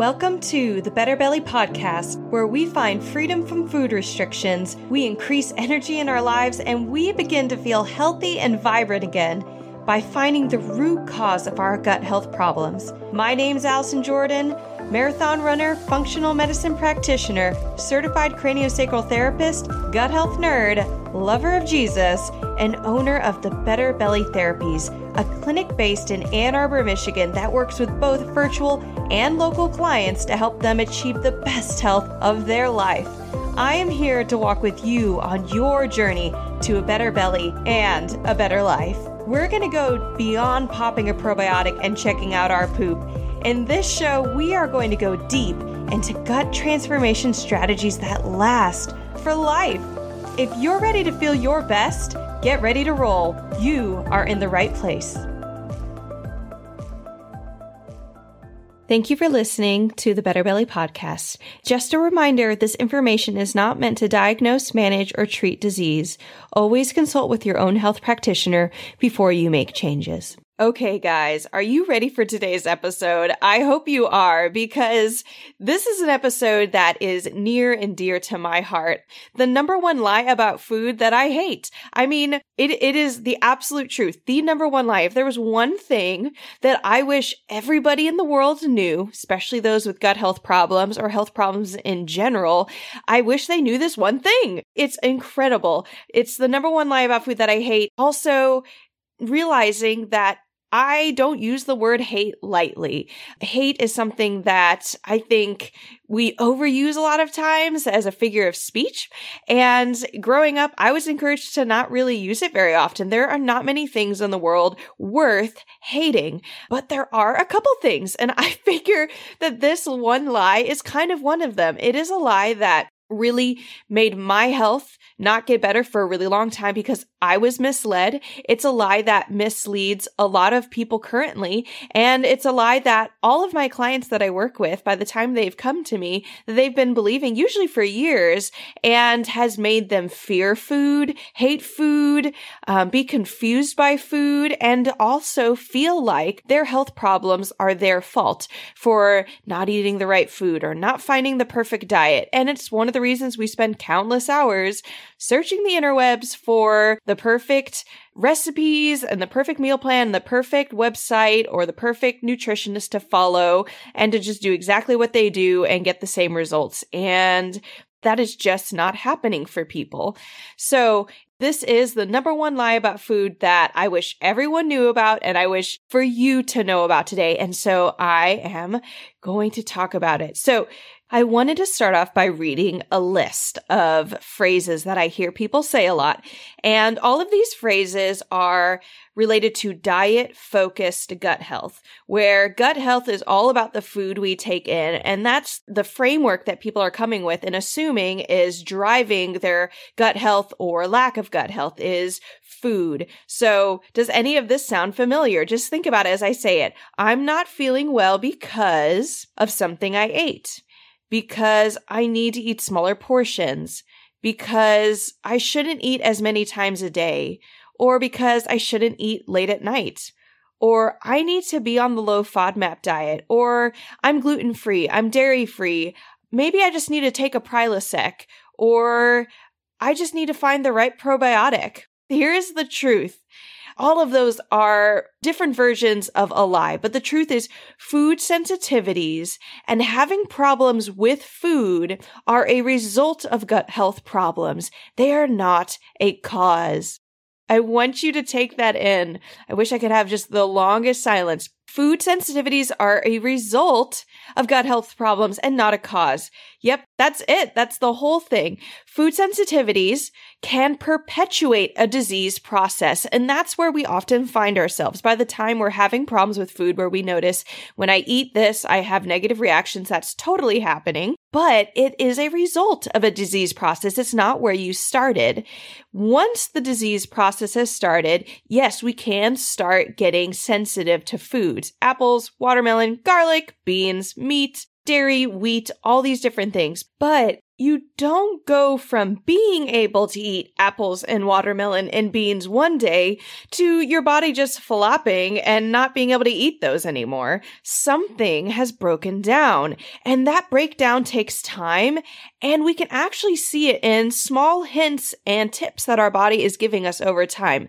Welcome to the Better Belly Podcast, where we find freedom from food restrictions, we increase energy in our lives, and we begin to feel healthy and vibrant again by finding the root cause of our gut health problems. My name's Allison Jordan, marathon runner, functional medicine practitioner, certified craniosacral therapist, gut health nerd, lover of Jesus, and owner of the Better Belly Therapies, a clinic based in Ann Arbor, Michigan that works with both virtual and local clients to help them achieve the best health of their life. I am here to walk with you on your journey to a better belly and a better life. We're going to go beyond popping a probiotic and checking out our poop. In this show, we are going to go deep into gut transformation strategies that last for life. If you're ready to feel your best, get ready to roll. You are in the right place. Thank you for listening to the Better Belly podcast. Just a reminder, this information is not meant to diagnose, manage, or treat disease. Always consult with your own health practitioner before you make changes. Okay, guys, are you ready for today's episode? I hope you are because this is an episode that is near and dear to my heart. The number one lie about food that I hate. I mean, it, it is the absolute truth. The number one lie. If there was one thing that I wish everybody in the world knew, especially those with gut health problems or health problems in general, I wish they knew this one thing. It's incredible. It's the number one lie about food that I hate. Also, realizing that I don't use the word hate lightly. Hate is something that I think we overuse a lot of times as a figure of speech. And growing up, I was encouraged to not really use it very often. There are not many things in the world worth hating, but there are a couple things. And I figure that this one lie is kind of one of them. It is a lie that really made my health not get better for a really long time because I was misled. It's a lie that misleads a lot of people currently. And it's a lie that all of my clients that I work with, by the time they've come to me, they've been believing usually for years and has made them fear food, hate food, um, be confused by food, and also feel like their health problems are their fault for not eating the right food or not finding the perfect diet. And it's one of the reasons we spend countless hours searching the interwebs for the perfect recipes and the perfect meal plan, and the perfect website or the perfect nutritionist to follow and to just do exactly what they do and get the same results. And that is just not happening for people. So this is the number one lie about food that I wish everyone knew about and I wish for you to know about today. And so I am going to talk about it. So I wanted to start off by reading a list of phrases that I hear people say a lot. And all of these phrases are related to diet focused gut health, where gut health is all about the food we take in. And that's the framework that people are coming with and assuming is driving their gut health or lack of gut health is food. So does any of this sound familiar? Just think about it as I say it. I'm not feeling well because of something I ate because I need to eat smaller portions, because I shouldn't eat as many times a day, or because I shouldn't eat late at night, or I need to be on the low FODMAP diet, or I'm gluten free, I'm dairy free, maybe I just need to take a Prilosec, or I just need to find the right probiotic. Here's the truth all of those are different versions of a lie. But the truth is food sensitivities and having problems with food are a result of gut health problems. They are not a cause. I want you to take that in. I wish I could have just the longest silence. Food sensitivities are a result of gut health problems and not a cause. Yep, that's it. That's the whole thing. Food sensitivities can perpetuate a disease process. And that's where we often find ourselves by the time we're having problems with food where we notice when I eat this, I have negative reactions. That's totally happening, but it is a result of a disease process. It's not where you started. Once the disease process has started, yes, we can start getting sensitive to apples, watermelon, garlic, beans, meat, dairy, wheat, all these different things. But you don't go from being able to eat apples and watermelon and beans one day to your body just flopping and not being able to eat those anymore. Something has broken down and that breakdown takes time and we can actually see it in small hints and tips that our body is giving us over time.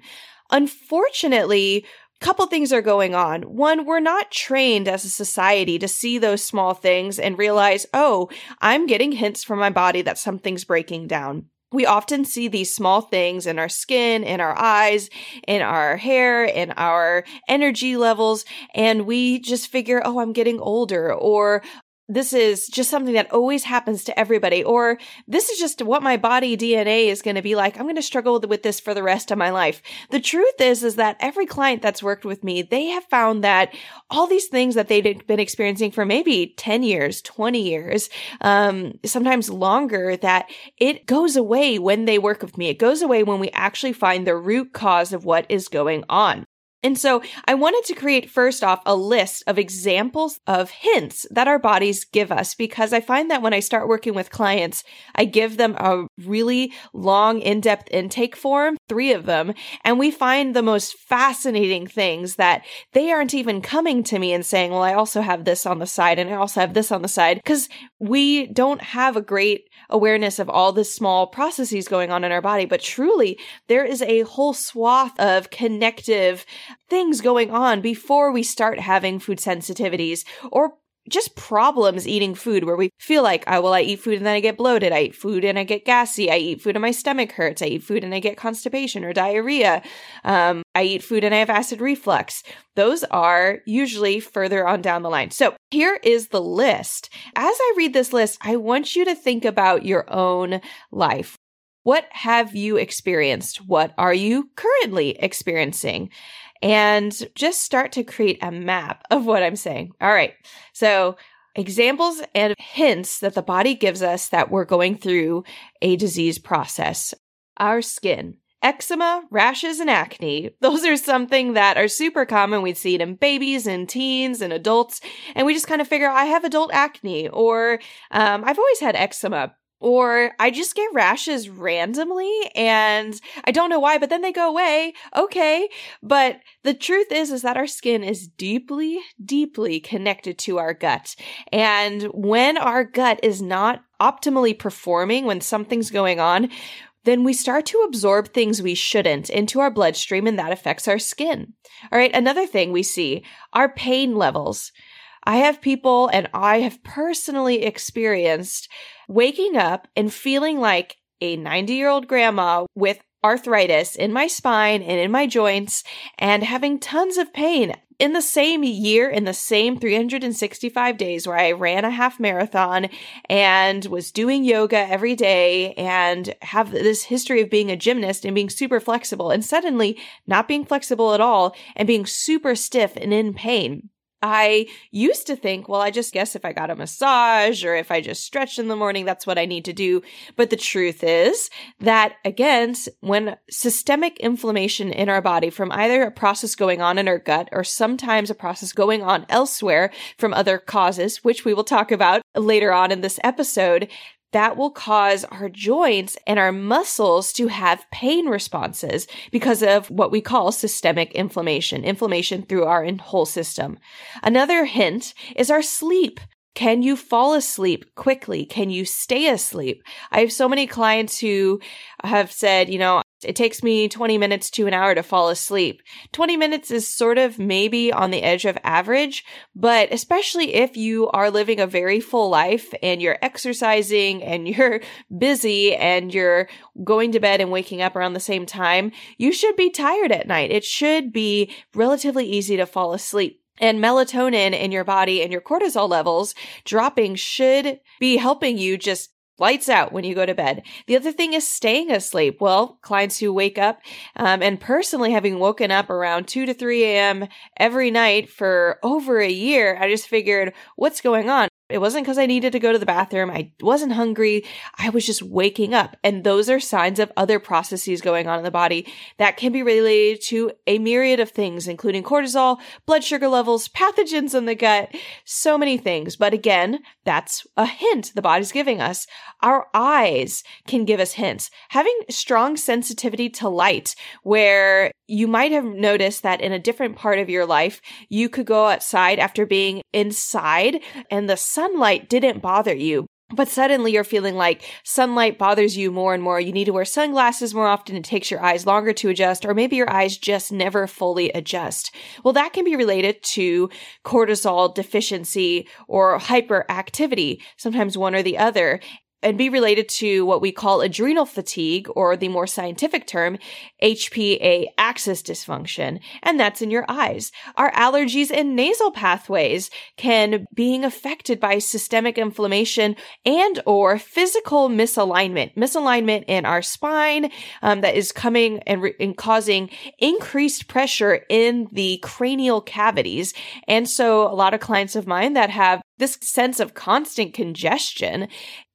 Unfortunately, couple things are going on. One, we're not trained as a society to see those small things and realize, oh, I'm getting hints from my body that something's breaking down. We often see these small things in our skin, in our eyes, in our hair, in our energy levels, and we just figure, oh, I'm getting older, or this is just something that always happens to everybody, or this is just what my body DNA is going to be like. I'm going to struggle with this for the rest of my life. The truth is, is that every client that's worked with me, they have found that all these things that they've been experiencing for maybe 10 years, 20 years, um, sometimes longer, that it goes away when they work with me. It goes away when we actually find the root cause of what is going on. And so I wanted to create first off a list of examples of hints that our bodies give us because I find that when I start working with clients, I give them a really long, in-depth intake form, three of them, and we find the most fascinating things that they aren't even coming to me and saying, well, I also have this on the side and I also have this on the side because we don't have a great awareness of all the small processes going on in our body. But truly, there is a whole swath of connective things going on before we start having food sensitivities or just problems eating food where we feel like, oh, well, I eat food and then I get bloated. I eat food and I get gassy. I eat food and my stomach hurts. I eat food and I get constipation or diarrhea. Um, I eat food and I have acid reflux. Those are usually further on down the line. So here is the list. As I read this list, I want you to think about your own life. What have you experienced? What are you currently experiencing? And just start to create a map of what I'm saying. All right. So examples and hints that the body gives us that we're going through a disease process. Our skin. Eczema, rashes, and acne. Those are something that are super common. We see it in babies and teens and adults. And we just kind of figure, I have adult acne or, um, I've always had eczema or I just get rashes randomly and I don't know why, but then they go away. Okay. But the truth is, is that our skin is deeply, deeply connected to our gut. And when our gut is not optimally performing, when something's going on, then we start to absorb things we shouldn't into our bloodstream and that affects our skin. All right. Another thing we see our pain levels. I have people and I have personally experienced waking up and feeling like a 90 year old grandma with arthritis in my spine and in my joints and having tons of pain in the same year, in the same 365 days where I ran a half marathon and was doing yoga every day and have this history of being a gymnast and being super flexible and suddenly not being flexible at all and being super stiff and in pain. I used to think, well, I just guess if I got a massage or if I just stretch in the morning, that's what I need to do. But the truth is that again, when systemic inflammation in our body from either a process going on in our gut or sometimes a process going on elsewhere from other causes, which we will talk about later on in this episode, that will cause our joints and our muscles to have pain responses because of what we call systemic inflammation, inflammation through our whole system. Another hint is our sleep. Can you fall asleep quickly? Can you stay asleep? I have so many clients who have said, you know, it takes me 20 minutes to an hour to fall asleep. 20 minutes is sort of maybe on the edge of average, but especially if you are living a very full life and you're exercising and you're busy and you're going to bed and waking up around the same time, you should be tired at night. It should be relatively easy to fall asleep. And melatonin in your body and your cortisol levels dropping should be helping you just lights out when you go to bed. The other thing is staying asleep. Well, clients who wake up, um, and personally having woken up around 2 to 3 a.m. every night for over a year, I just figured, what's going on? It wasn't because I needed to go to the bathroom. I wasn't hungry. I was just waking up. And those are signs of other processes going on in the body that can be related to a myriad of things, including cortisol, blood sugar levels, pathogens in the gut, so many things. But again, that's a hint the body's giving us. Our eyes can give us hints. Having strong sensitivity to light, where you might have noticed that in a different part of your life, you could go outside after being inside and the sunlight didn't bother you. But suddenly you're feeling like sunlight bothers you more and more. You need to wear sunglasses more often. It takes your eyes longer to adjust, or maybe your eyes just never fully adjust. Well, that can be related to cortisol deficiency or hyperactivity, sometimes one or the other and be related to what we call adrenal fatigue or the more scientific term HPA axis dysfunction and that's in your eyes. Our allergies and nasal pathways can being affected by systemic inflammation and or physical misalignment misalignment in our spine um, that is coming and, re- and causing increased pressure in the cranial cavities and so a lot of clients of mine that have this sense of constant congestion.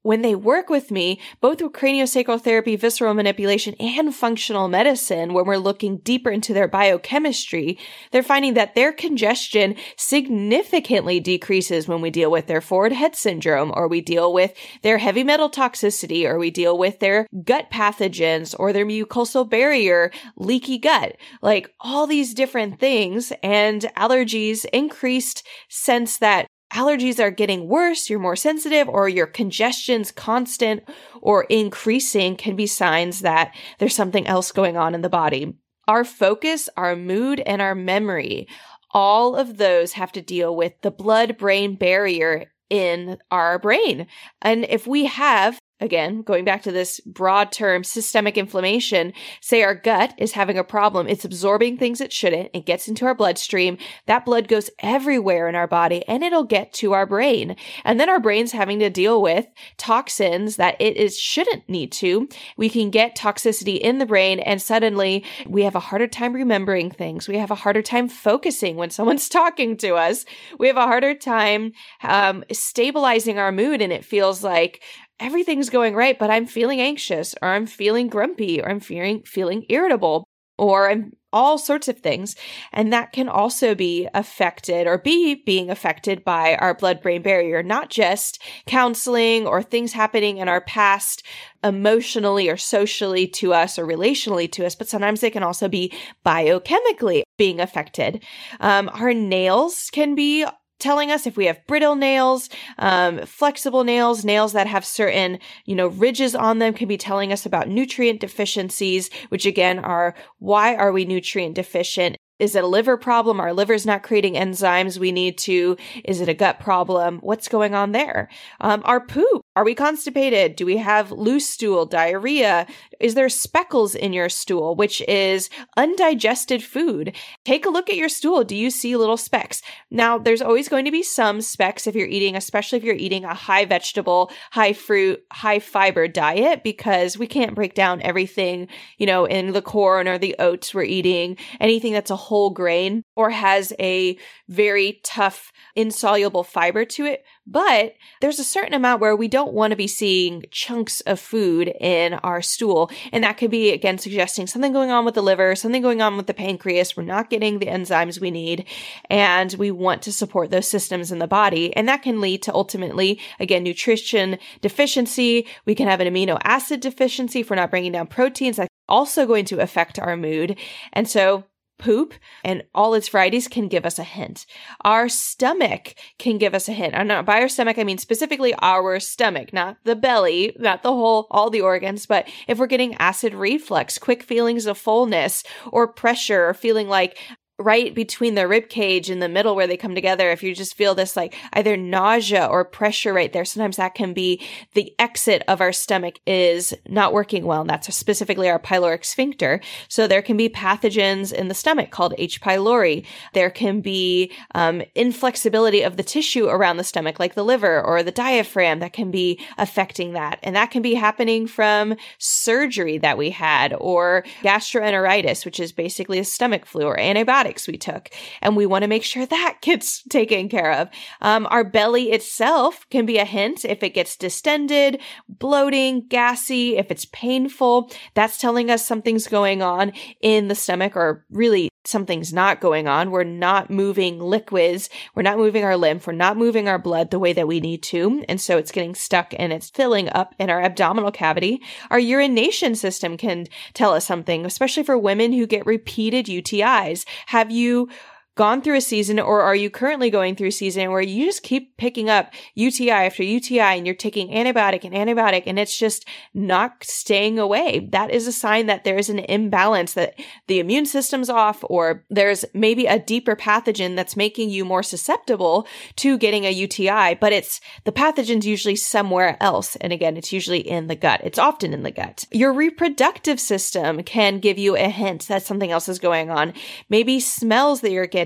When they work with me, both with craniosacral therapy, visceral manipulation, and functional medicine, when we're looking deeper into their biochemistry, they're finding that their congestion significantly decreases when we deal with their forward head syndrome, or we deal with their heavy metal toxicity, or we deal with their gut pathogens, or their mucosal barrier, leaky gut, like all these different things, and allergies increased sense that allergies are getting worse, you're more sensitive, or your congestion's constant or increasing can be signs that there's something else going on in the body. Our focus, our mood, and our memory, all of those have to deal with the blood brain barrier in our brain. And if we have again, going back to this broad term, systemic inflammation, say our gut is having a problem. It's absorbing things it shouldn't. It gets into our bloodstream. That blood goes everywhere in our body and it'll get to our brain. And then our brain's having to deal with toxins that it is shouldn't need to. We can get toxicity in the brain and suddenly we have a harder time remembering things. We have a harder time focusing when someone's talking to us. We have a harder time um, stabilizing our mood and it feels like everything's going right, but I'm feeling anxious or I'm feeling grumpy or I'm feeling feeling irritable or I'm all sorts of things. And that can also be affected or be being affected by our blood brain barrier, not just counseling or things happening in our past emotionally or socially to us or relationally to us, but sometimes they can also be biochemically being affected. Um, our nails can be telling us if we have brittle nails, um, flexible nails, nails that have certain, you know, ridges on them can be telling us about nutrient deficiencies, which again are why are we nutrient deficient? Is it a liver problem? Our liver's not creating enzymes we need to. Is it a gut problem? What's going on there? Um, our poop. Are we constipated? Do we have loose stool, diarrhea? Is there speckles in your stool, which is undigested food? Take a look at your stool. Do you see little specks? Now, there's always going to be some specks if you're eating, especially if you're eating a high vegetable, high fruit, high fiber diet, because we can't break down everything, you know, in the corn or the oats we're eating, anything that's a whole grain or has a very tough, insoluble fiber to it. But there's a certain amount where we don't want to be seeing chunks of food in our stool. And that could be, again, suggesting something going on with the liver, something going on with the pancreas. We're not getting the enzymes we need. And we want to support those systems in the body. And that can lead to ultimately, again, nutrition deficiency. We can have an amino acid deficiency if we're not bringing down proteins. That's also going to affect our mood. And so poop and all its varieties can give us a hint. Our stomach can give us a hint. Uh, not by our stomach, I mean specifically our stomach, not the belly, not the whole, all the organs, but if we're getting acid reflux, quick feelings of fullness or pressure or feeling like right between the rib cage in the middle where they come together if you just feel this like either nausea or pressure right there sometimes that can be the exit of our stomach is not working well and that's specifically our pyloric sphincter. So there can be pathogens in the stomach called h. pylori. There can be um, inflexibility of the tissue around the stomach like the liver or the diaphragm that can be affecting that. And that can be happening from surgery that we had or gastroenteritis which is basically a stomach flu or antibiotics antibiotics we took. And we want to make sure that gets taken care of. Um, our belly itself can be a hint if it gets distended, bloating, gassy, if it's painful. That's telling us something's going on in the stomach or really something's not going on. We're not moving liquids. We're not moving our lymph. We're not moving our blood the way that we need to. And so it's getting stuck and it's filling up in our abdominal cavity. Our urination system can tell us something, especially for women who get repeated UTIs. Have you gone through a season or are you currently going through a season where you just keep picking up UTI after UTI and you're taking antibiotic and antibiotic and it's just not staying away? That is a sign that there is an imbalance that the immune system's off or there's maybe a deeper pathogen that's making you more susceptible to getting a UTI, but it's the pathogen's usually somewhere else. And again, it's usually in the gut. It's often in the gut. Your reproductive system can give you a hint that something else is going on. Maybe smells that you're getting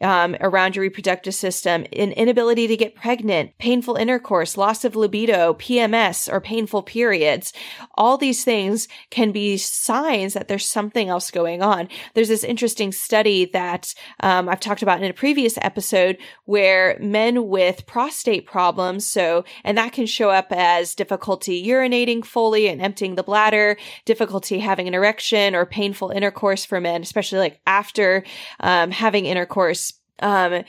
um, around your reproductive system, an inability to get pregnant, painful intercourse, loss of libido, PMS, or painful periods. All these things can be signs that there's something else going on. There's this interesting study that um, I've talked about in a previous episode where men with prostate problems, so, and that can show up as difficulty urinating fully and emptying the bladder, difficulty having an erection, or painful intercourse for men, especially like after um, having intercourse um,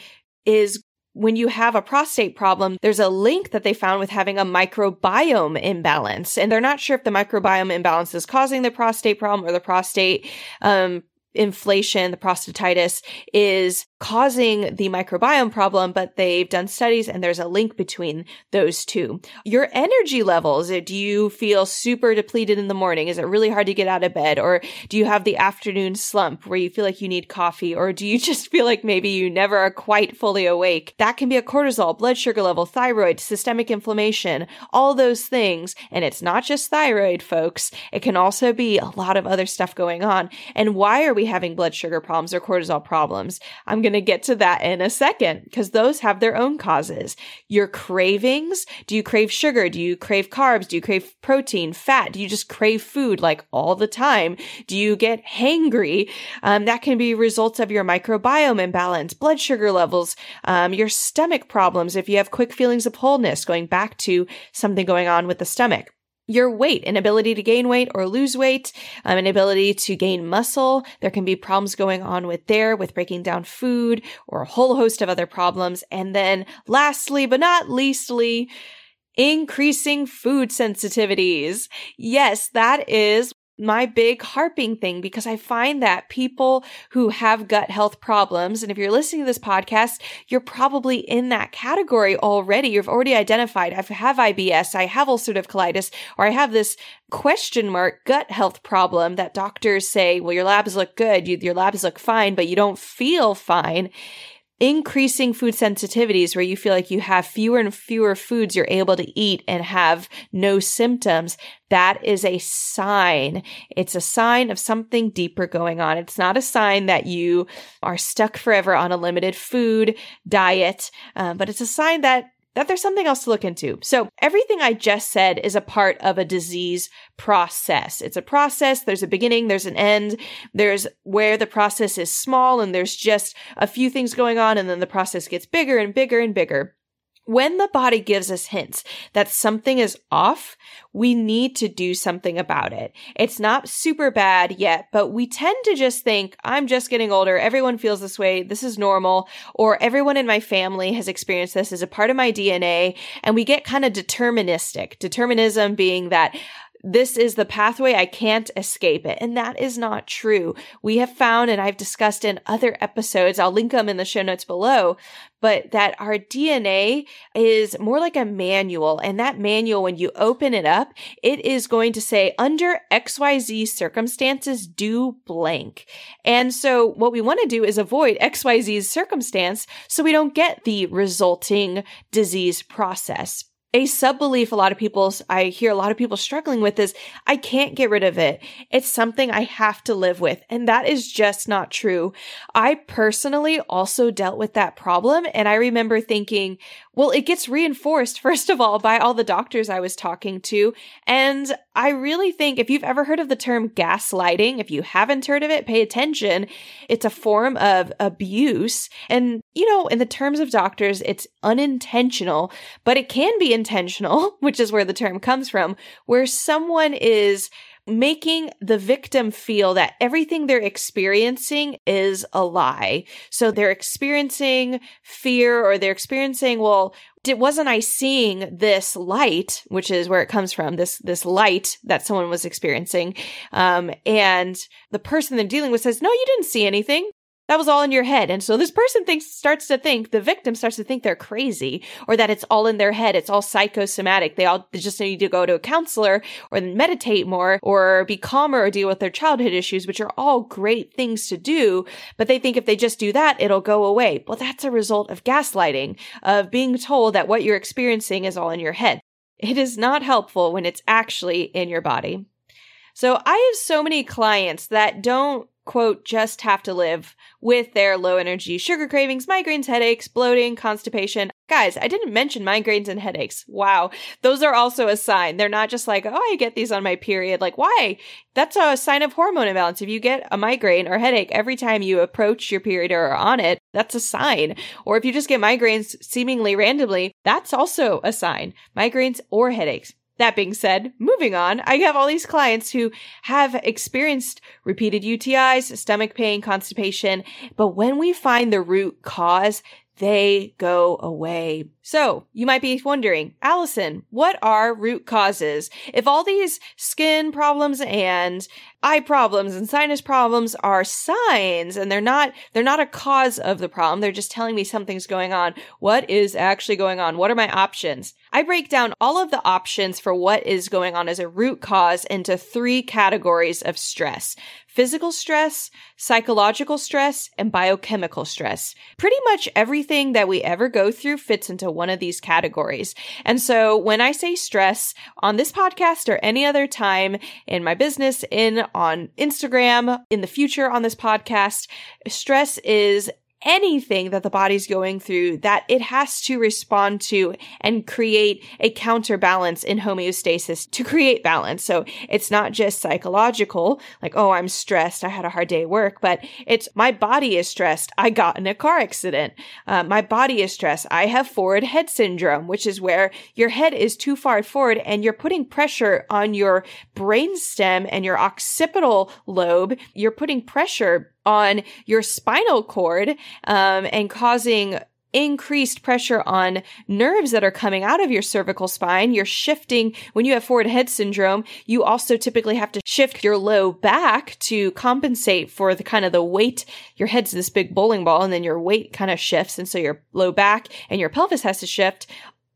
is when you have a prostate problem, there's a link that they found with having a microbiome imbalance. And they're not sure if the microbiome imbalance is causing the prostate problem or the prostate um, inflation, the prostatitis is causing the microbiome problem, but they've done studies and there's a link between those two. Your energy levels, uh, do you feel super depleted in the morning? Is it really hard to get out of bed? Or do you have the afternoon slump where you feel like you need coffee? Or do you just feel like maybe you never are quite fully awake? That can be a cortisol, blood sugar level, thyroid, systemic inflammation, all those things. And it's not just thyroid, folks. It can also be a lot of other stuff going on. And why are we having blood sugar problems or cortisol problems? I'm going going to get to that in a second because those have their own causes. Your cravings. Do you crave sugar? Do you crave carbs? Do you crave protein, fat? Do you just crave food like all the time? Do you get hangry? Um, that can be results of your microbiome imbalance, blood sugar levels, um, your stomach problems. If you have quick feelings of wholeness, going back to something going on with the stomach your weight, inability to gain weight or lose weight, um, inability to gain muscle. There can be problems going on with there, with breaking down food or a whole host of other problems. And then lastly, but not leastly, increasing food sensitivities. Yes, that is my big harping thing because I find that people who have gut health problems, and if you're listening to this podcast, you're probably in that category already. You've already identified, I have IBS, I have ulcerative colitis, or I have this question mark gut health problem that doctors say, well, your labs look good, you, your labs look fine, but you don't feel fine increasing food sensitivities where you feel like you have fewer and fewer foods you're able to eat and have no symptoms, that is a sign. It's a sign of something deeper going on. It's not a sign that you are stuck forever on a limited food diet, uh, but it's a sign that that there's something else to look into. So everything I just said is a part of a disease process. It's a process. There's a beginning. There's an end. There's where the process is small and there's just a few things going on. And then the process gets bigger and bigger and bigger. When the body gives us hints that something is off, we need to do something about it. It's not super bad yet, but we tend to just think, I'm just getting older. Everyone feels this way. This is normal. Or everyone in my family has experienced this as a part of my DNA. And we get kind of deterministic. Determinism being that this is the pathway. I can't escape it. And that is not true. We have found, and I've discussed in other episodes, I'll link them in the show notes below, but that our DNA is more like a manual. And that manual, when you open it up, it is going to say under XYZ circumstances, do blank. And so what we want to do is avoid XYZ's circumstance so we don't get the resulting disease process. A sub belief a lot of people, I hear a lot of people struggling with is I can't get rid of it. It's something I have to live with. And that is just not true. I personally also dealt with that problem. And I remember thinking, well, it gets reinforced, first of all, by all the doctors I was talking to. And I really think if you've ever heard of the term gaslighting, if you haven't heard of it, pay attention. It's a form of abuse. And, you know, in the terms of doctors, it's unintentional, but it can be intentional, which is where the term comes from, where someone is making the victim feel that everything they're experiencing is a lie. So they're experiencing fear or they're experiencing, well, wasn't I seeing this light, which is where it comes from, this, this light that someone was experiencing. Um, and the person they're dealing with says, no, you didn't see anything that was all in your head. And so this person thinks, starts to think, the victim starts to think they're crazy or that it's all in their head. It's all psychosomatic. They all they just need to go to a counselor or meditate more or be calmer or deal with their childhood issues, which are all great things to do. But they think if they just do that, it'll go away. Well, that's a result of gaslighting, of being told that what you're experiencing is all in your head. It is not helpful when it's actually in your body. So I have so many clients that don't quote, just have to live with their low energy sugar cravings, migraines, headaches, bloating, constipation. Guys, I didn't mention migraines and headaches. Wow. Those are also a sign. They're not just like, oh, I get these on my period. Like, why? That's a sign of hormone imbalance. If you get a migraine or headache every time you approach your period or are on it, that's a sign. Or if you just get migraines seemingly randomly, that's also a sign. Migraines or headaches. That being said, moving on, I have all these clients who have experienced repeated UTIs, stomach pain, constipation, but when we find the root cause, they go away. So you might be wondering, Allison, what are root causes? If all these skin problems and eye problems and sinus problems are signs and they're not, they're not a cause of the problem. They're just telling me something's going on. What is actually going on? What are my options? I break down all of the options for what is going on as a root cause into three categories of stress physical stress, psychological stress, and biochemical stress. Pretty much everything that we ever go through fits into one of these categories. And so when I say stress on this podcast or any other time in my business, in on Instagram, in the future on this podcast, stress is anything that the body's going through that it has to respond to and create a counterbalance in homeostasis to create balance. So it's not just psychological, like, oh, I'm stressed. I had a hard day at work, but it's my body is stressed. I got in a car accident. Uh, my body is stressed. I have forward head syndrome, which is where your head is too far forward and you're putting pressure on your brain stem and your occipital lobe. You're putting pressure on your spinal cord um, and causing increased pressure on nerves that are coming out of your cervical spine. You're shifting when you have forward head syndrome. You also typically have to shift your low back to compensate for the kind of the weight. Your head's this big bowling ball and then your weight kind of shifts. And so your low back and your pelvis has to shift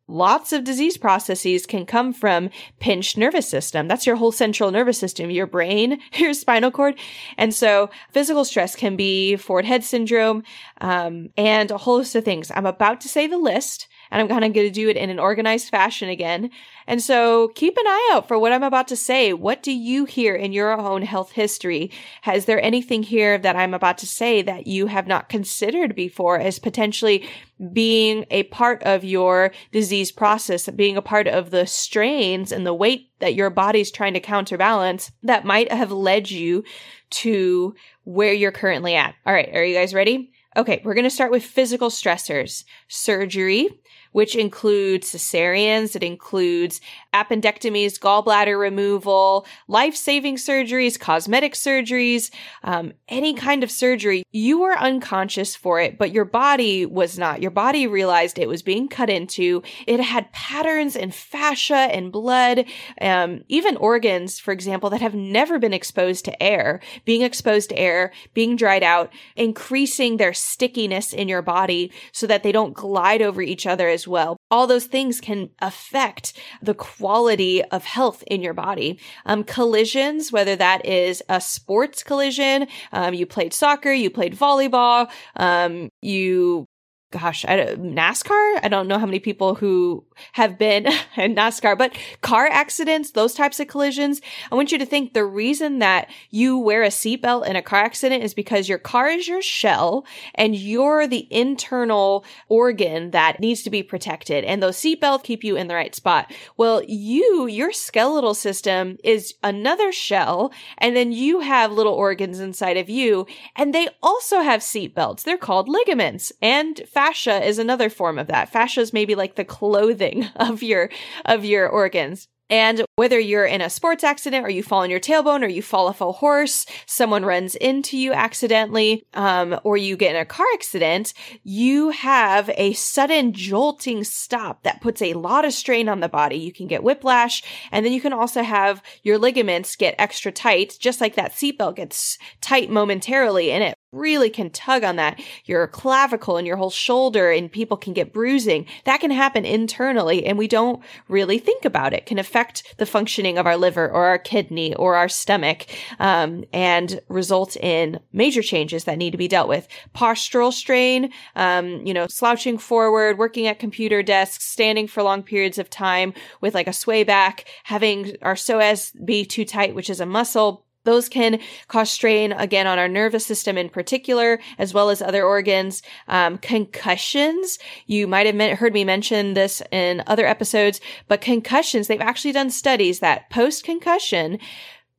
lots of disease processes can come from pinched nervous system. That's your whole central nervous system, your brain, your spinal cord. And so physical stress can be forward head syndrome, um, and a whole host of things. I'm about to say the list and I'm kind of going to do it in an organized fashion again. And so keep an eye out for what I'm about to say. What do you hear in your own health history? Has there anything here that I'm about to say that you have not considered before as potentially being a part of your disease process, being a part of the strains and the weight that your body's trying to counterbalance that might have led you to where you're currently at? All right. Are you guys ready? Okay, we're going to start with physical stressors. Surgery, which includes cesareans, it includes appendectomies, gallbladder removal, life saving surgeries, cosmetic surgeries, um, any kind of surgery. You were unconscious for it, but your body was not. Your body realized it was being cut into. It had patterns and fascia and blood, um, even organs, for example, that have never been exposed to air, being exposed to air, being dried out, increasing their stickiness in your body so that they don't glide over each other as well. All those things can affect the quality of health in your body. Um, collisions, whether that is a sports collision, um, you played soccer, you played volleyball, um, you gosh, I, NASCAR. I don't know how many people who have been in NASCAR, but car accidents, those types of collisions. I want you to think the reason that you wear a seatbelt in a car accident is because your car is your shell and you're the internal organ that needs to be protected. And those seatbelts keep you in the right spot. Well, you, your skeletal system is another shell. And then you have little organs inside of you and they also have seatbelts. They're called ligaments and fascia is another form of that. Fascia is maybe like the clothing of your, of your organs. And whether you're in a sports accident or you fall on your tailbone or you fall off a horse, someone runs into you accidentally, um, or you get in a car accident, you have a sudden jolting stop that puts a lot of strain on the body. You can get whiplash and then you can also have your ligaments get extra tight, just like that seatbelt gets tight momentarily and it really can tug on that, your clavicle and your whole shoulder and people can get bruising. That can happen internally and we don't really think about it. Can affect the functioning of our liver or our kidney or our stomach, um, and result in major changes that need to be dealt with. Postural strain, um, you know, slouching forward, working at computer desks, standing for long periods of time with like a sway back, having our psoas be too tight, which is a muscle those can cause strain again on our nervous system in particular, as well as other organs. Um, concussions, you might have heard me mention this in other episodes, but concussions, they've actually done studies that post concussion,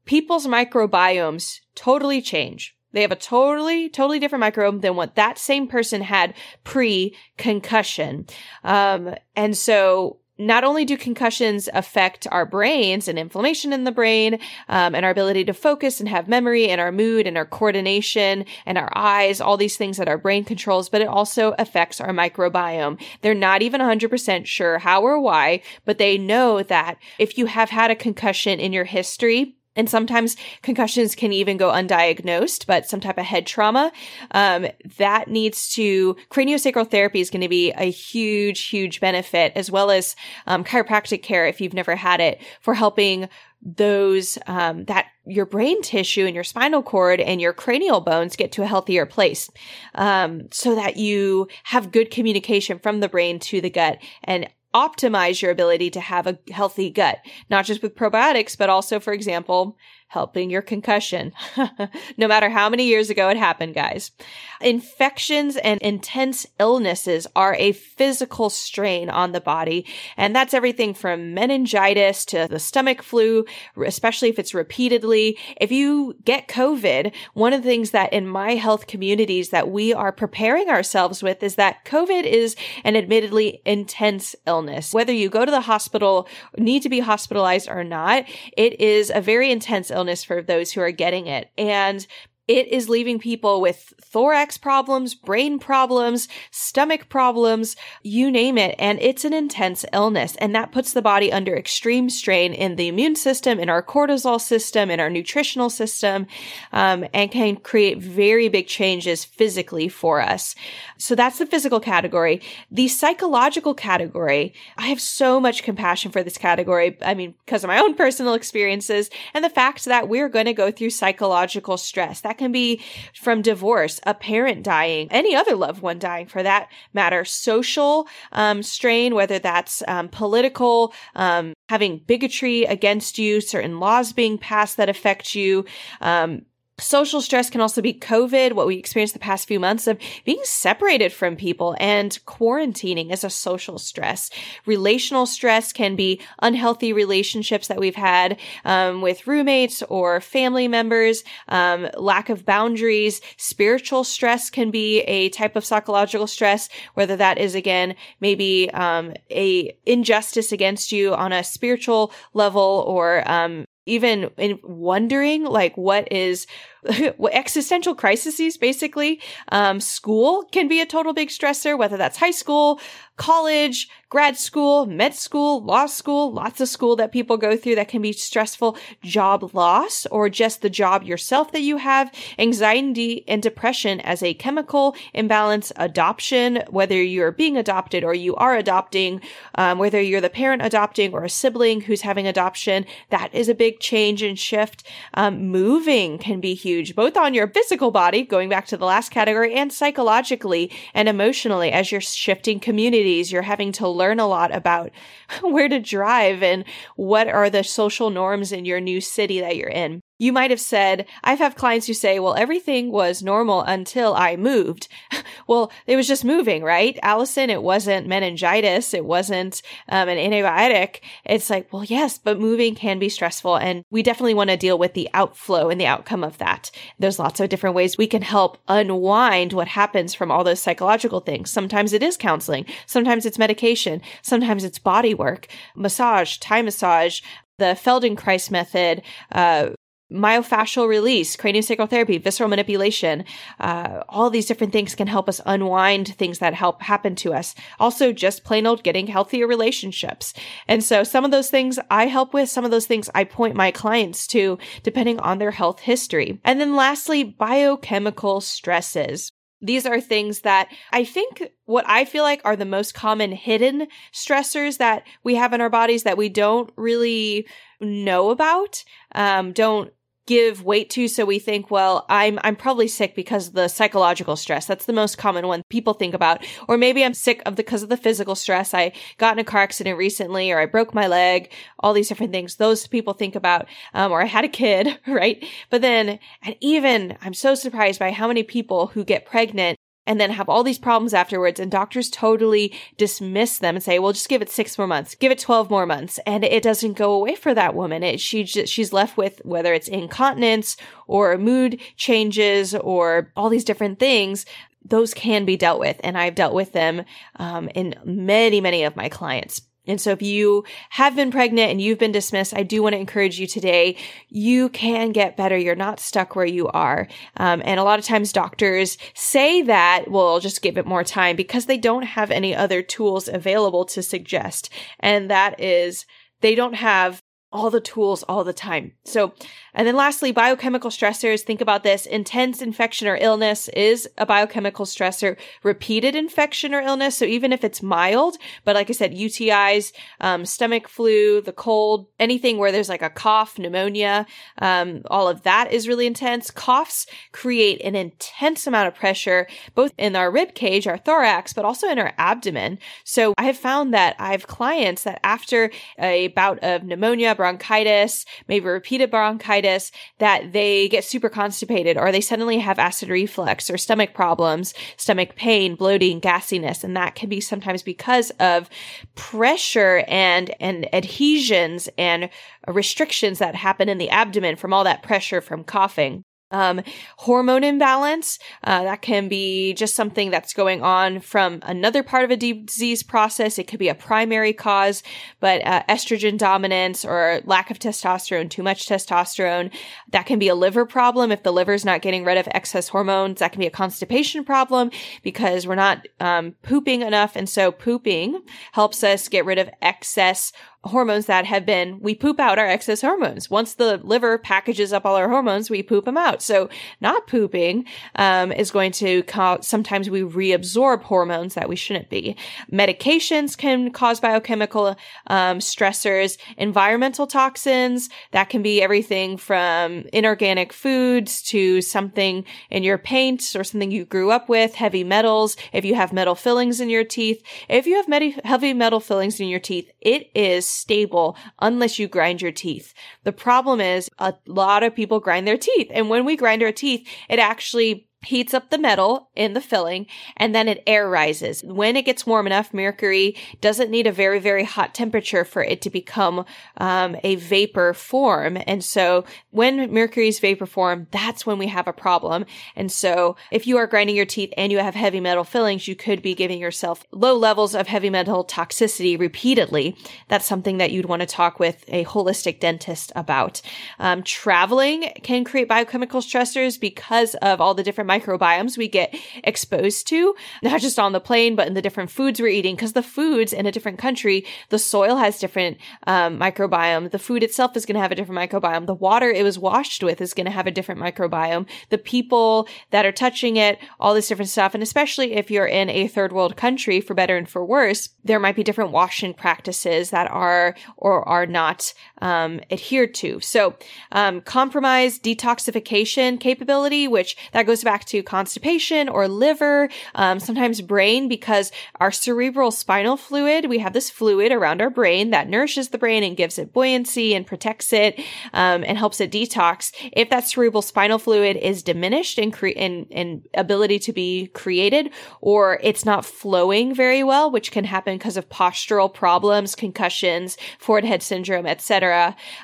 people's microbiomes totally change. They have a totally, totally different microbiome than what that same person had pre concussion. Um, and so not only do concussions affect our brains and inflammation in the brain um, and our ability to focus and have memory and our mood and our coordination and our eyes all these things that our brain controls but it also affects our microbiome. They're not even 100% sure how or why but they know that if you have had a concussion in your history and sometimes concussions can even go undiagnosed, but some type of head trauma, um, that needs to, craniosacral therapy is going to be a huge, huge benefit, as well as um, chiropractic care if you've never had it for helping those um, that your brain tissue and your spinal cord and your cranial bones get to a healthier place um, so that you have good communication from the brain to the gut and optimize your ability to have a healthy gut, not just with probiotics, but also, for example, helping your concussion. no matter how many years ago it happened, guys. Infections and intense illnesses are a physical strain on the body. And that's everything from meningitis to the stomach flu, especially if it's repeatedly. If you get COVID, one of the things that in my health communities that we are preparing ourselves with is that COVID is an admittedly intense illness. Whether you go to the hospital, need to be hospitalized or not, it is a very intense illness illness for those who are getting it. And it is leaving people with thorax problems, brain problems, stomach problems, you name it. And it's an intense illness. And that puts the body under extreme strain in the immune system, in our cortisol system, in our nutritional system, um, and can create very big changes physically for us. So that's the physical category. The psychological category, I have so much compassion for this category. I mean, because of my own personal experiences and the fact that we're going to go through psychological stress. That that can be from divorce, a parent dying, any other loved one dying for that matter, social um, strain, whether that's um, political, um, having bigotry against you, certain laws being passed that affect you, um, Social stress can also be COVID, what we experienced the past few months of being separated from people and quarantining is a social stress. Relational stress can be unhealthy relationships that we've had um, with roommates or family members, um, lack of boundaries. Spiritual stress can be a type of psychological stress, whether that is again maybe um, a injustice against you on a spiritual level or um, even in wondering like what is existential crises basically. Um, school can be a total big stressor whether that's high school college grad school med school law school lots of school that people go through that can be stressful. Job loss or just the job yourself that you have. Anxiety and depression as a chemical imbalance adoption whether you're being adopted or you are adopting um, whether you're the parent adopting or a sibling who's having adoption that is a big change and shift um, moving can be huge, both on your physical body, going back to the last category, and psychologically and emotionally as you're shifting communities. You're having to learn a lot about where to drive and what are the social norms in your new city that you're in you might have said, I've had clients who say, well, everything was normal until I moved. well, it was just moving, right? Allison, it wasn't meningitis. It wasn't um, an antibiotic. It's like, well, yes, but moving can be stressful. And we definitely want to deal with the outflow and the outcome of that. There's lots of different ways we can help unwind what happens from all those psychological things. Sometimes it is counseling. Sometimes it's medication. Sometimes it's body work, massage, Thai massage, the Feldenkrais method, uh, myofascial release, craniosacral therapy, visceral manipulation, uh, all these different things can help us unwind things that help happen to us. Also, just plain old getting healthier relationships. And so some of those things I help with, some of those things I point my clients to depending on their health history. And then lastly, biochemical stresses. These are things that I think what I feel like are the most common hidden stressors that we have in our bodies that we don't really know about, um, don't give weight to. So we think well i'm i'm probably sick because of the psychological stress. That's the most common one people think about. Or maybe i'm sick of the because of the physical stress. I got in a car accident recently or i broke my leg all these different things. Those people think about um, or i had a kid right? But then and even i'm so surprised by how many people who get pregnant and then have all these problems afterwards and doctors totally dismiss them and say well just give it 6 more months give it 12 more months. And it doesn't go away for that woman. It she she's left with whether it's incontinence or mood changes or all these different things those can be dealt with. And I've dealt with them um, in many many of my clients and so if you have been pregnant and you've been dismissed, I do want to encourage you today. You can get better. You're not stuck where you are. Um, and a lot of times doctors say that, well, just give it more time because they don't have any other tools available to suggest. And that is, they don't have all the tools all the time. So, and then lastly, biochemical stressors. Think about this. Intense infection or illness is a biochemical stressor. Repeated infection or illness. So even if it's mild, but like I said, UTIs, um, stomach flu, the cold, anything where there's like a cough, pneumonia, um, all of that is really intense. Coughs create an intense amount of pressure, both in our rib cage, our thorax, but also in our abdomen. So I have found that I have clients that after a bout of pneumonia, bronchitis, maybe repeated bronchitis, that they get super constipated or they suddenly have acid reflux or stomach problems, stomach pain, bloating, gassiness. And that can be sometimes because of pressure and, and adhesions and restrictions that happen in the abdomen from all that pressure from coughing. Um, hormone imbalance, uh, that can be just something that's going on from another part of a disease process. It could be a primary cause, but uh, estrogen dominance or lack of testosterone, too much testosterone, that can be a liver problem. If the liver's not getting rid of excess hormones, that can be a constipation problem because we're not um, pooping enough. And so pooping helps us get rid of excess hormones that have been, we poop out our excess hormones. Once the liver packages up all our hormones, we poop them out. So not pooping, um, is going to cause, sometimes we reabsorb hormones that we shouldn't be. Medications can cause biochemical, um, stressors, environmental toxins. That can be everything from inorganic foods to something in your paint or something you grew up with, heavy metals. If you have metal fillings in your teeth, if you have med- heavy metal fillings in your teeth, it is stable unless you grind your teeth. The problem is a lot of people grind their teeth. And when we grind our teeth, it actually heats up the metal in the filling and then it air rises. When it gets warm enough, mercury doesn't need a very, very hot temperature for it to become um, a vapor form. And so when mercury's vapor form, that's when we have a problem. And so if you are grinding your teeth and you have heavy metal fillings, you could be giving yourself low levels of heavy metal toxicity repeatedly. That's something that you'd want to talk with a holistic dentist about. Um, traveling can create biochemical stressors because of all the different microbiomes we get exposed to, not just on the plane, but in the different foods we're eating. Cause the foods in a different country, the soil has different um, microbiome. The food itself is going to have a different microbiome. The water it was washed with is going to have a different microbiome. The people that are touching it, all this different stuff. And especially if you're in a third world country, for better and for worse, there might be different washing practices that are or are not um, adhered to. So, um, compromised detoxification capability, which that goes back to constipation or liver, um, sometimes brain, because our cerebral spinal fluid, we have this fluid around our brain that nourishes the brain and gives it buoyancy and protects it um, and helps it detox. If that cerebral spinal fluid is diminished in, cre- in, in ability to be created, or it's not flowing very well, which can happen because of postural problems, concussions, forehead syndrome, etc.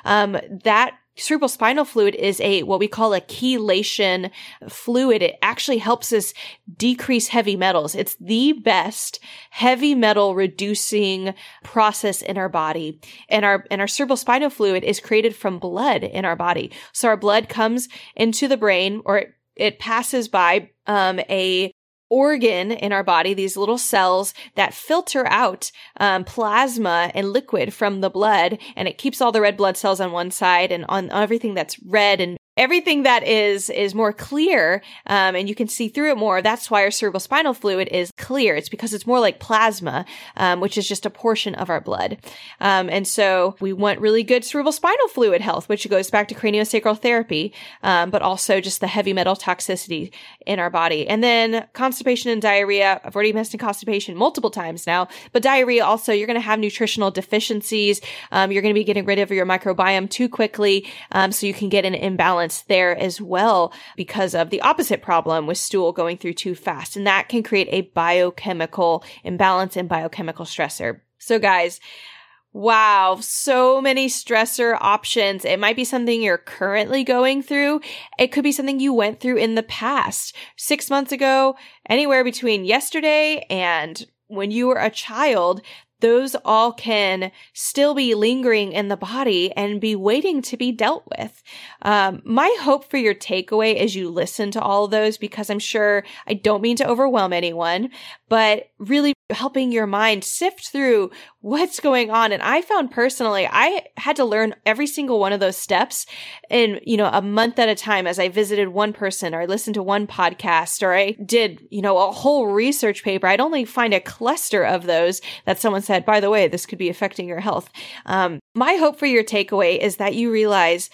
Um, that cerebral spinal fluid is a what we call a chelation fluid. It actually helps us decrease heavy metals. It's the best heavy metal reducing process in our body. And our and our cerebral spinal fluid is created from blood in our body. So our blood comes into the brain or it, it passes by um, a organ in our body, these little cells that filter out um, plasma and liquid from the blood, and it keeps all the red blood cells on one side and on everything that's red and everything that is is more clear um, and you can see through it more that's why our cerebral spinal fluid is clear. It's because it's more like plasma um, which is just a portion of our blood. Um, and so we want really good cerebral spinal fluid health which goes back to craniosacral therapy um, but also just the heavy metal toxicity in our body. And then constipation and diarrhea. I've already mentioned constipation multiple times now but diarrhea also you're going to have nutritional deficiencies. Um, you're going to be getting rid of your microbiome too quickly um, so you can get an imbalance imbalance there as well because of the opposite problem with stool going through too fast. And that can create a biochemical imbalance and biochemical stressor. So guys, Wow, so many stressor options. It might be something you're currently going through. It could be something you went through in the past, six months ago, anywhere between yesterday and when you were a child those all can still be lingering in the body and be waiting to be dealt with. Um, my hope for your takeaway as you listen to all of those, because I'm sure I don't mean to overwhelm anyone, but really helping your mind sift through what's going on. And I found personally, I had to learn every single one of those steps in, you know, a month at a time as I visited one person or I listened to one podcast or I did, you know, a whole research paper. I'd only find a cluster of those that someone said, by the way, this could be affecting your health. Um, my hope for your takeaway is that you realize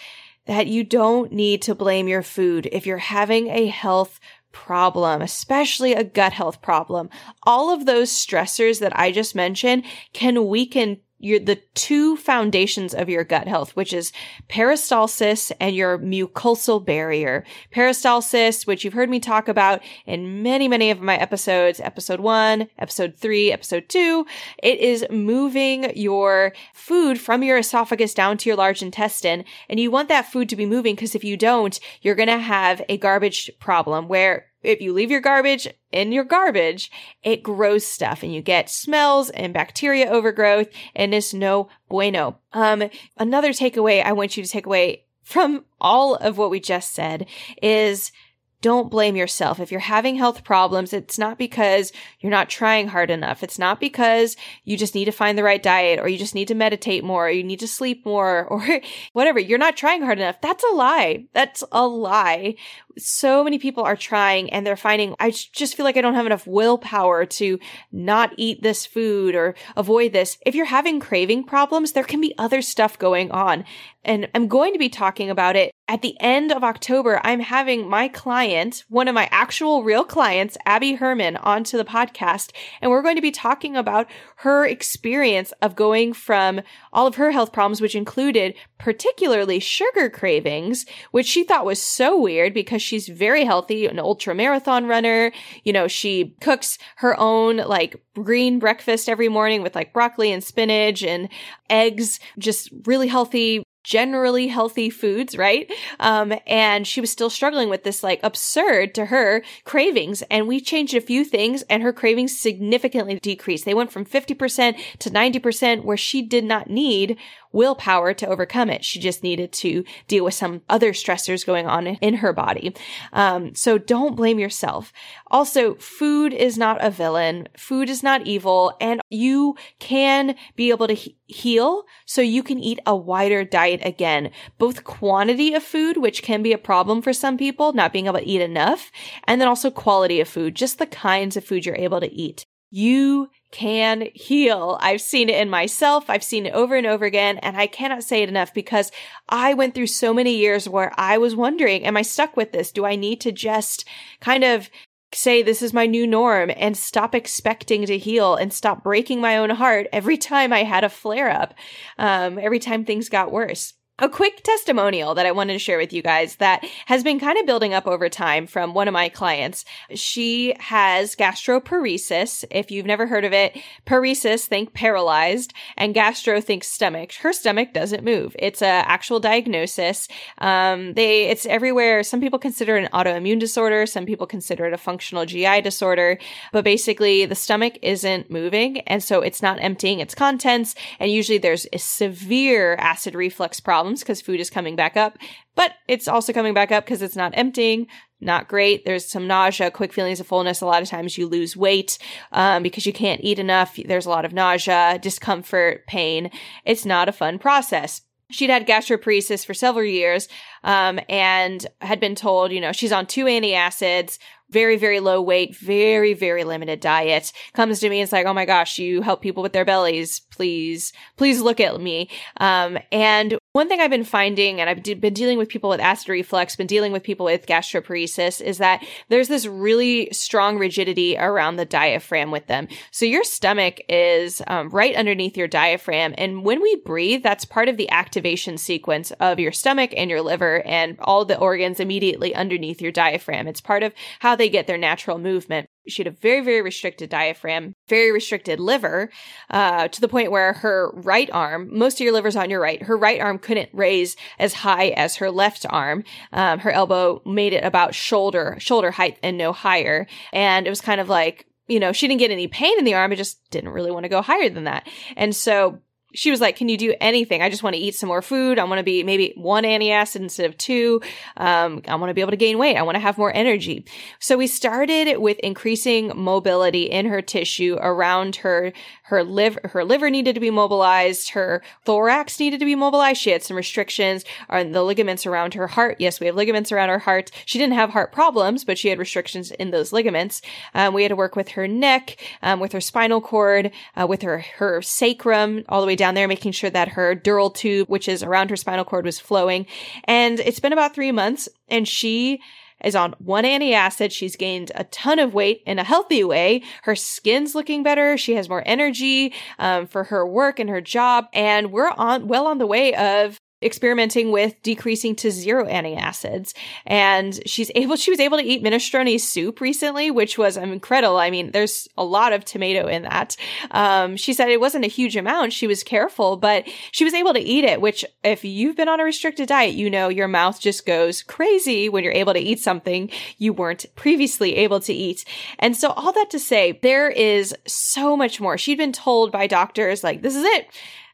that you don't need to blame your food if you're having a health problem, especially a gut health problem. All of those stressors that I just mentioned can weaken your the two foundations of your gut health, which is peristalsis and your mucosal barrier. Peristalsis, which you've heard me talk about in many, many of my episodes, episode one, episode three, episode two. It is moving your food from your esophagus down to your large intestine. And you want that food to be moving because if you don't, you're going to have a garbage problem where if you leave your garbage in your garbage, it grows stuff and you get smells and bacteria overgrowth and it's no bueno. Um, another takeaway I want you to take away from all of what we just said is don't blame yourself. If you're having health problems, it's not because you're not trying hard enough. It's not because you just need to find the right diet or you just need to meditate more or you need to sleep more or whatever. You're not trying hard enough. That's a lie. That's a lie so many people are trying and they're finding, I just feel like I don't have enough willpower to not eat this food or avoid this. If you're having craving problems, there can be other stuff going on. And I'm going to be talking about it at the end of October. I'm having my client, one of my actual real clients, Abby Herman, onto the podcast. And we're going to be talking about her experience of going from all of her health problems, which included particularly sugar cravings, which she thought was so weird because she's very healthy, an ultra marathon runner. You know, she cooks her own like green breakfast every morning with like broccoli and spinach and eggs, just really healthy generally healthy foods, right? Um, and she was still struggling with this like absurd to her cravings. And we changed a few things and her cravings significantly decreased. They went from 50% to 90% where she did not need willpower to overcome it. She just needed to deal with some other stressors going on in her body. Um, so don't blame yourself. Also, food is not a villain. Food is not evil and you can be able to he- heal so you can eat a wider diet again. Both quantity of food, which can be a problem for some people, not being able to eat enough, and then also quality of food, just the kinds of food you're able to eat. You can heal. I've seen it in myself. I've seen it over and over again. And I cannot say it enough because I went through so many years where I was wondering, am I stuck with this? Do I need to just kind of say this is my new norm and stop expecting to heal and stop breaking my own heart every time I had a flare up, um, every time things got worse a quick testimonial that I wanted to share with you guys that has been kind of building up over time from one of my clients. She has gastroparesis. If you've never heard of it, paresis, think paralyzed, and gastro, think stomach. Her stomach doesn't move. It's a actual diagnosis. Um, they, it's everywhere. Some people consider it an autoimmune disorder. Some people consider it a functional GI disorder. But basically, the stomach isn't moving, and so it's not emptying its contents. And usually, there's a severe acid reflux problem problems because food is coming back up, but it's also coming back up because it's not emptying. Not great. There's some nausea, quick feelings of fullness. A lot of times you lose weight um, because you can't eat enough. There's a lot of nausea, discomfort, pain. It's not a fun process she'd had gastroparesis for several years um, and had been told, you know, she's on two antacids, very, very low weight, very, very limited diet, comes to me is like, oh my gosh, you help people with their bellies. Please, please look at me. Um, and one thing I've been finding, and I've been dealing with people with acid reflux, been dealing with people with gastroparesis, is that there's this really strong rigidity around the diaphragm with them. So your stomach is um, right underneath your diaphragm. And when we breathe, that's part of the activation sequence of your stomach and your liver and all the organs immediately underneath your diaphragm. It's part of how they get their natural movement. She had a very, very restricted diaphragm, very restricted liver, uh, to the point where her right arm, most of your liver's on your right, her right arm couldn't raise as high as her left arm. Um, her elbow made it about shoulder, shoulder height and no higher. And it was kind of like, you know, she didn't get any pain in the arm. It just didn't really want to go higher than that. And so she was like, "Can you do anything? I just want to eat some more food. I want to be maybe one antacid instead of two. Um, I want to be able to gain weight. I want to have more energy." So we started with increasing mobility in her tissue around her. Her liver, her liver needed to be mobilized. Her thorax needed to be mobilized. She had some restrictions on the ligaments around her heart. Yes, we have ligaments around her heart. She didn't have heart problems, but she had restrictions in those ligaments. Um, we had to work with her neck, um, with her spinal cord, uh, with her her sacrum, all the way down there, making sure that her dural tube, which is around her spinal cord, was flowing. And it's been about three months, and she is on one antacid. She's gained a ton of weight in a healthy way. Her skin's looking better. She has more energy um, for her work and her job. And we're on well on the way of experimenting with decreasing to zero antacids. And she's able she was able to eat minestrone soup recently which was incredible. I mean there's a lot of tomato in that. Um, she said it wasn't a huge amount. She was careful but she was able to eat it which if you've been on a restricted diet you know your mouth just goes crazy when you're able to eat something you weren't previously able to eat. And so all that to say there is so much more. She'd been told by doctors like this is it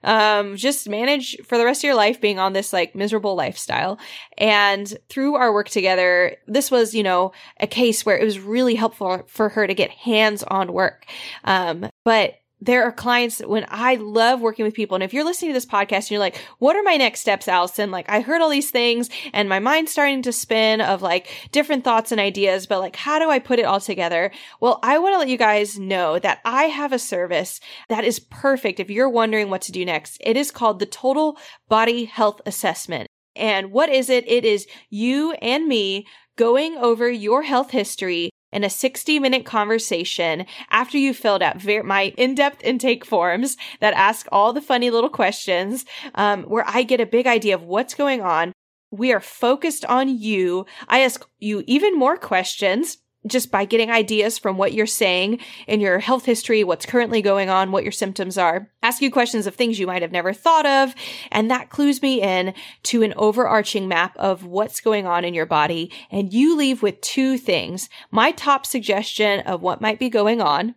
um, just manage for the rest of your life being on this like miserable lifestyle. And through our work together, this was, you know, a case where it was really helpful for her to get hands on work. Um, but there are clients when I love working with people. And if you're listening to this podcast and you're like, what are my next steps, Allison? Like, I heard all these things and my mind's starting to spin of like different thoughts and ideas, but like, how do I put it all together? Well, I want to let you guys know that I have a service that is perfect if you're wondering what to do next. It is called the Total Body Health Assessment. And what is it? It is you and me going over your health history in a 60 minute conversation after you filled out ver- my in-depth intake forms that ask all the funny little questions, um, where I get a big idea of what's going on. We are focused on you. I ask you even more questions just by getting ideas from what you're saying in your health history, what's currently going on, what your symptoms are. Ask you questions of things you might have never thought of. And that clues me in to an overarching map of what's going on in your body. And you leave with two things. My top suggestion of what might be going on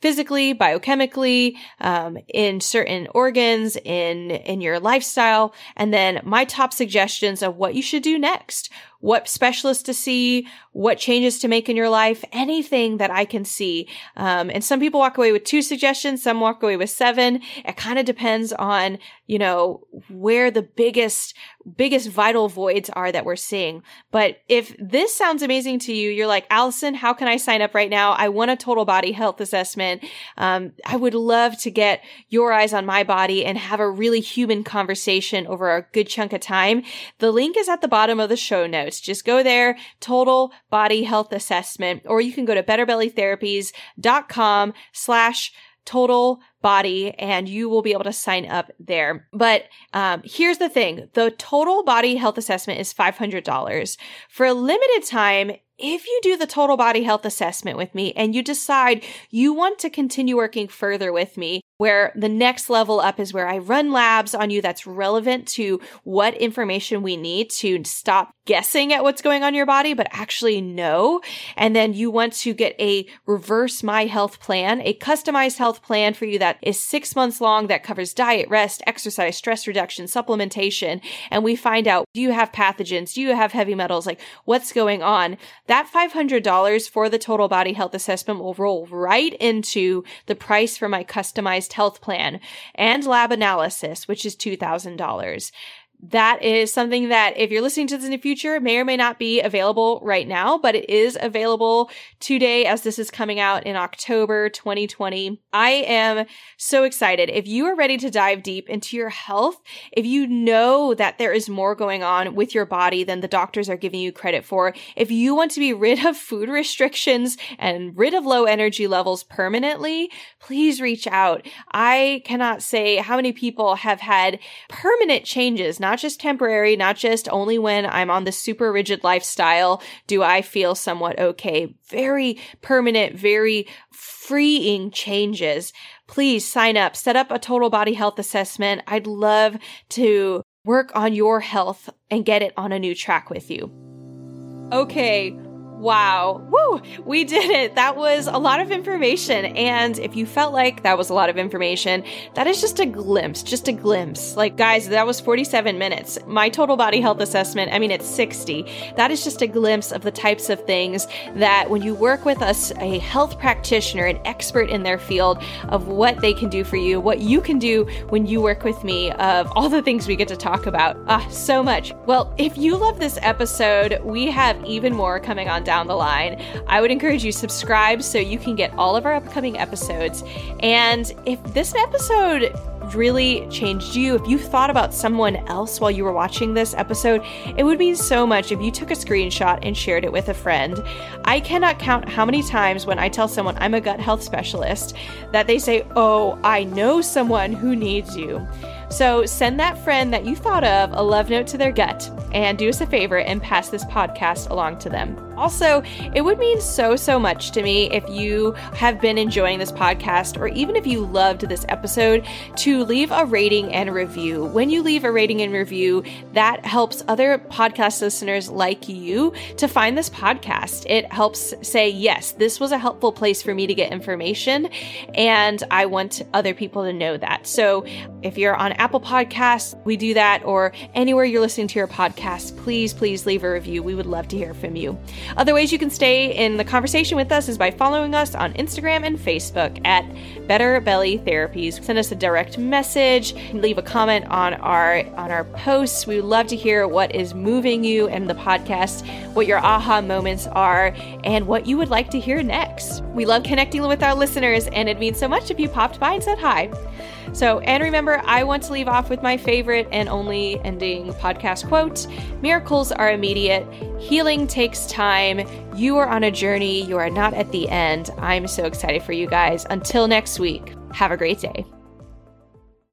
physically, biochemically, um, in certain organs, in in your lifestyle, and then my top suggestions of what you should do next what specialist to see, what changes to make in your life, anything that I can see. Um, and some people walk away with two suggestions, some walk away with seven. It kind of depends on, you know, where the biggest, biggest vital voids are that we're seeing. But if this sounds amazing to you, you're like, Allison, how can I sign up right now? I want a total body health assessment. Um, I would love to get your eyes on my body and have a really human conversation over a good chunk of time. The link is at the bottom of the show notes notes. Just go there, total body health assessment, or you can go to betterbellytherapies.com slash total body and you will be able to sign up there. But um, here's the thing. The total body health assessment is $500. For a limited time, if you do the total body health assessment with me and you decide you want to continue working further with me, where the next level up is where I run labs on you that's relevant to what information we need to stop guessing at what's going on in your body, but actually know. And then you want to get a reverse my health plan, a customized health plan for you that is six months long that covers diet, rest, exercise, stress reduction, supplementation. And we find out, do you have pathogens? Do you have heavy metals? Like what's going on? That $500 for the total body health assessment will roll right into the price for my customized health plan and lab analysis, which is $2,000 that is something that if you're listening to this in the future may or may not be available right now, but it is available today as this is coming out in October 2020. I am so excited. If you are ready to dive deep into your health, if you know that there is more going on with your body than the doctors are giving you credit for, if you want to be rid of food restrictions and rid of low energy levels permanently, please reach out. I cannot say how many people have had permanent changes, not not just temporary, not just only when I'm on the super rigid lifestyle do I feel somewhat okay. Very permanent, very freeing changes. Please sign up, set up a total body health assessment. I'd love to work on your health and get it on a new track with you. Okay. Wow. Woo! We did it. That was a lot of information. And if you felt like that was a lot of information, that is just a glimpse, just a glimpse. Like, guys, that was 47 minutes. My total body health assessment, I mean, it's 60. That is just a glimpse of the types of things that when you work with us, a health practitioner, an expert in their field of what they can do for you, what you can do when you work with me, of all the things we get to talk about. Ah, so much. Well, if you love this episode, we have even more coming on down the line, I would encourage you subscribe so you can get all of our upcoming episodes. And if this episode really changed you, if you thought about someone else while you were watching this episode, it would mean so much if you took a screenshot and shared it with a friend. I cannot count how many times when I tell someone I'm a gut health specialist that they say, Oh, I know someone who needs you. So send that friend that you thought of a love note to their gut and do us a favor and pass this podcast along to them. Also, it would mean so, so much to me if you have been enjoying this podcast or even if you loved this episode to leave a rating and review. When you leave a rating and review, that helps other podcast listeners like you to find this podcast. It helps say, yes, this was a helpful place for me to get information and I want other people to know that. So if you're on Apple Podcasts, we do that, or anywhere you're listening to your podcast, please, please leave a review. We would love to hear from you. Other ways you can stay in the conversation with us is by following us on Instagram and Facebook at Better Belly Therapies. Send us a direct message, leave a comment on our on our posts. We would love to hear what is moving you in the podcast, what your aha moments are, and what you would like to hear next. We love connecting with our listeners, and it means so much if you popped by and said hi. So, and remember, I want to leave off with my favorite and only ending podcast quote Miracles are immediate, healing takes time. You are on a journey, you are not at the end. I'm so excited for you guys. Until next week, have a great day.